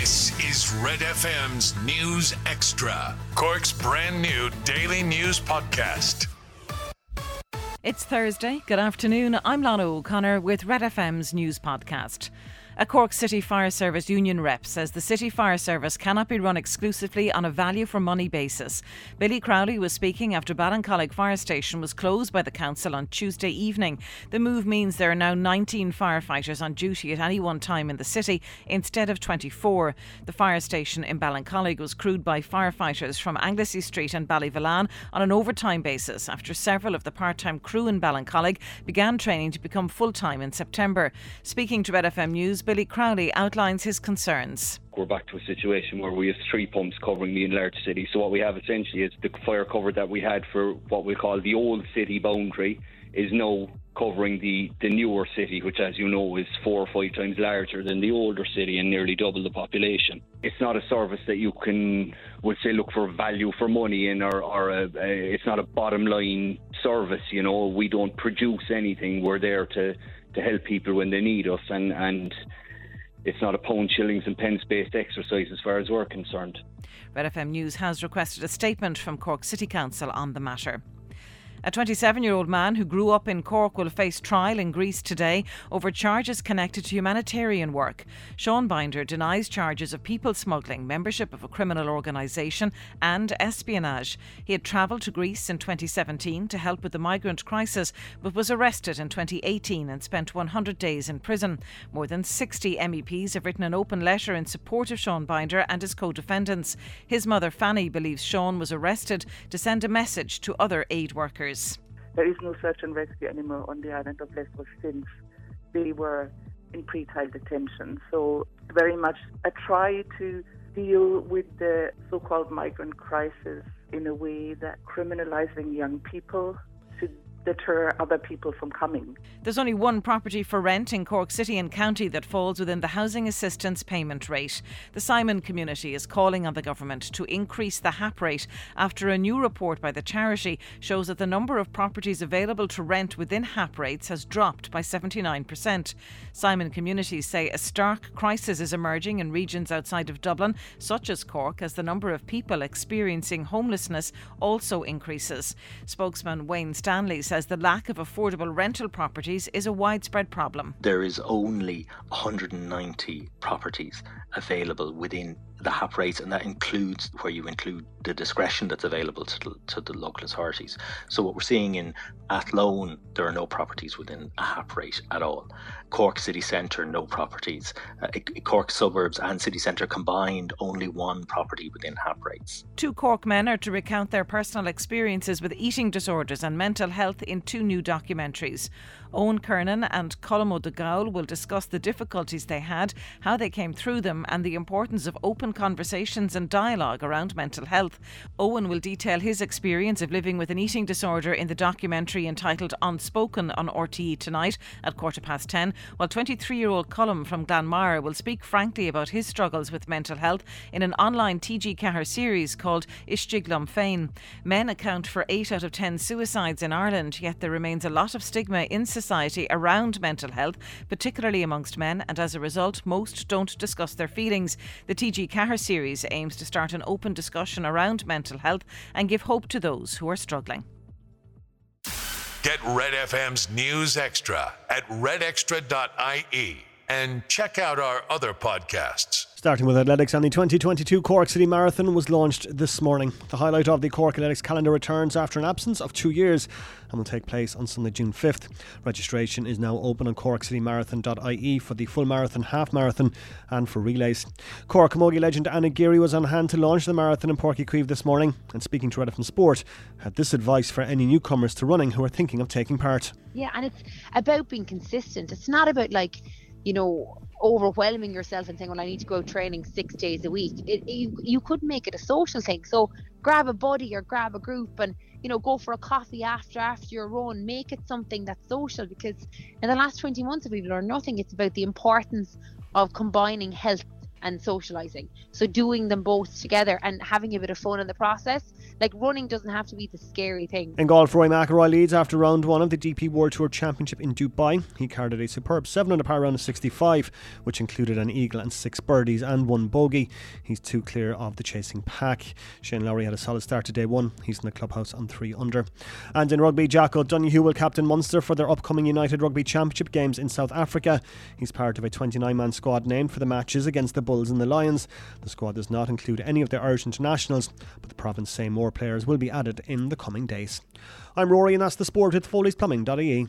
This is Red FM's News Extra, Cork's brand new daily news podcast. It's Thursday. Good afternoon. I'm Lana O'Connor with Red FM's news podcast. A Cork City Fire Service union rep says the City Fire Service cannot be run exclusively on a value for money basis. Billy Crowley was speaking after Ballincollig Fire Station was closed by the council on Tuesday evening. The move means there are now 19 firefighters on duty at any one time in the city instead of 24. The fire station in Ballincollig was crewed by firefighters from Anglesey Street and Ballyvolane on an overtime basis after several of the part-time crew in Ballincollig began training to become full-time in September. Speaking to Red FM News, Billy Crowley outlines his concerns. We're back to a situation where we have three pumps covering the enlarged city. So what we have essentially is the fire cover that we had for what we call the old city boundary is now covering the, the newer city, which, as you know, is four or five times larger than the older city and nearly double the population. It's not a service that you can, would say, look for value for money in, or, or a, a, it's not a bottom line service. You know, we don't produce anything. We're there to to help people when they need us, and and it's not a pound, shillings, and pence based exercise as far as we're concerned. Red FM News has requested a statement from Cork City Council on the matter. A 27 year old man who grew up in Cork will face trial in Greece today over charges connected to humanitarian work. Sean Binder denies charges of people smuggling, membership of a criminal organisation, and espionage. He had travelled to Greece in 2017 to help with the migrant crisis, but was arrested in 2018 and spent 100 days in prison. More than 60 MEPs have written an open letter in support of Sean Binder and his co defendants. His mother, Fanny, believes Sean was arrested to send a message to other aid workers. There is no search and rescue anymore on the island of Lesbos since they were in pre-trial detention. So very much a try to deal with the so-called migrant crisis in a way that criminalizing young people deter other people from coming. There's only one property for rent in Cork City and County that falls within the housing assistance payment rate. The Simon community is calling on the government to increase the HAP rate after a new report by the charity shows that the number of properties available to rent within HAP rates has dropped by 79%. Simon communities say a stark crisis is emerging in regions outside of Dublin, such as Cork, as the number of people experiencing homelessness also increases. Spokesman Wayne Stanley says the lack of affordable rental properties is a widespread problem. There is only 190 properties available within the HAP rates, and that includes where you include the discretion that's available to the, to the local authorities. So what we're seeing in Athlone, there are no properties within a HAP rate at all. Cork City Centre, no properties. Uh, Cork suburbs and city centre combined, only one property within HAP rates. Two Cork men are to recount their personal experiences with eating disorders and mental health in two new documentaries. Owen Kernan and Colm Ó Dogall will discuss the difficulties they had, how they came through them, and the importance of open conversations and dialogue around mental health. Owen will detail his experience of living with an eating disorder in the documentary entitled Unspoken on RTE tonight at quarter past 10, while 23 year old Colm from Glanmire will speak frankly about his struggles with mental health in an online TG Ceathair series called Istiglam Féin. Men account for 8 out of 10 suicides in Ireland, yet there remains a lot of stigma in society around mental health, particularly amongst men, and as a result, most don't discuss their feelings. The TG Ceathair series aims to start an open discussion around mental health and give hope to those who are struggling. Get Red FM's News Extra at redextra.ie and check out our other podcasts. Starting with athletics, and the 2022 Cork City Marathon was launched this morning. The highlight of the Cork Athletics calendar returns after an absence of two years and will take place on Sunday, June 5th. Registration is now open on corkcitymarathon.ie for the full marathon, half marathon, and for relays. Cork Camogie legend Anna Geary was on hand to launch the marathon in Chaoimh this morning and speaking to Red FM Sport, had this advice for any newcomers to running who are thinking of taking part. Yeah, and it's about being consistent. It's not about like, you know, overwhelming yourself and saying, "Well, I need to go training six days a week." It, you you could make it a social thing. So grab a buddy or grab a group and you know go for a coffee after after your run. Make it something that's social because in the last 20 months, we've learned nothing, it's about the importance of combining health and socializing. So doing them both together and having a bit of fun in the process. Like running doesn't have to be the scary thing. In golf, Rory McIlroy leads after round one of the DP World Tour Championship in Dubai. He carded a superb 7 under par round of 65, which included an eagle and six birdies and one bogey. He's two clear of the chasing pack. Shane Lowry had a solid start to day one. He's in the clubhouse on 3 under. And in rugby, Jack O'Donoghue will captain Munster for their upcoming United Rugby Championship games in South Africa. He's part of a 29 man squad named for the matches against the Bulls and the Lions. The squad does not include any of the Irish internationals, but the province say more players will be added in the coming days. I'm Rory, and that's the sport with Foley'sPlumbing.ie.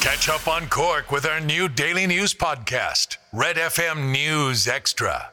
Catch up on Cork with our new daily news podcast, Red FM News Extra.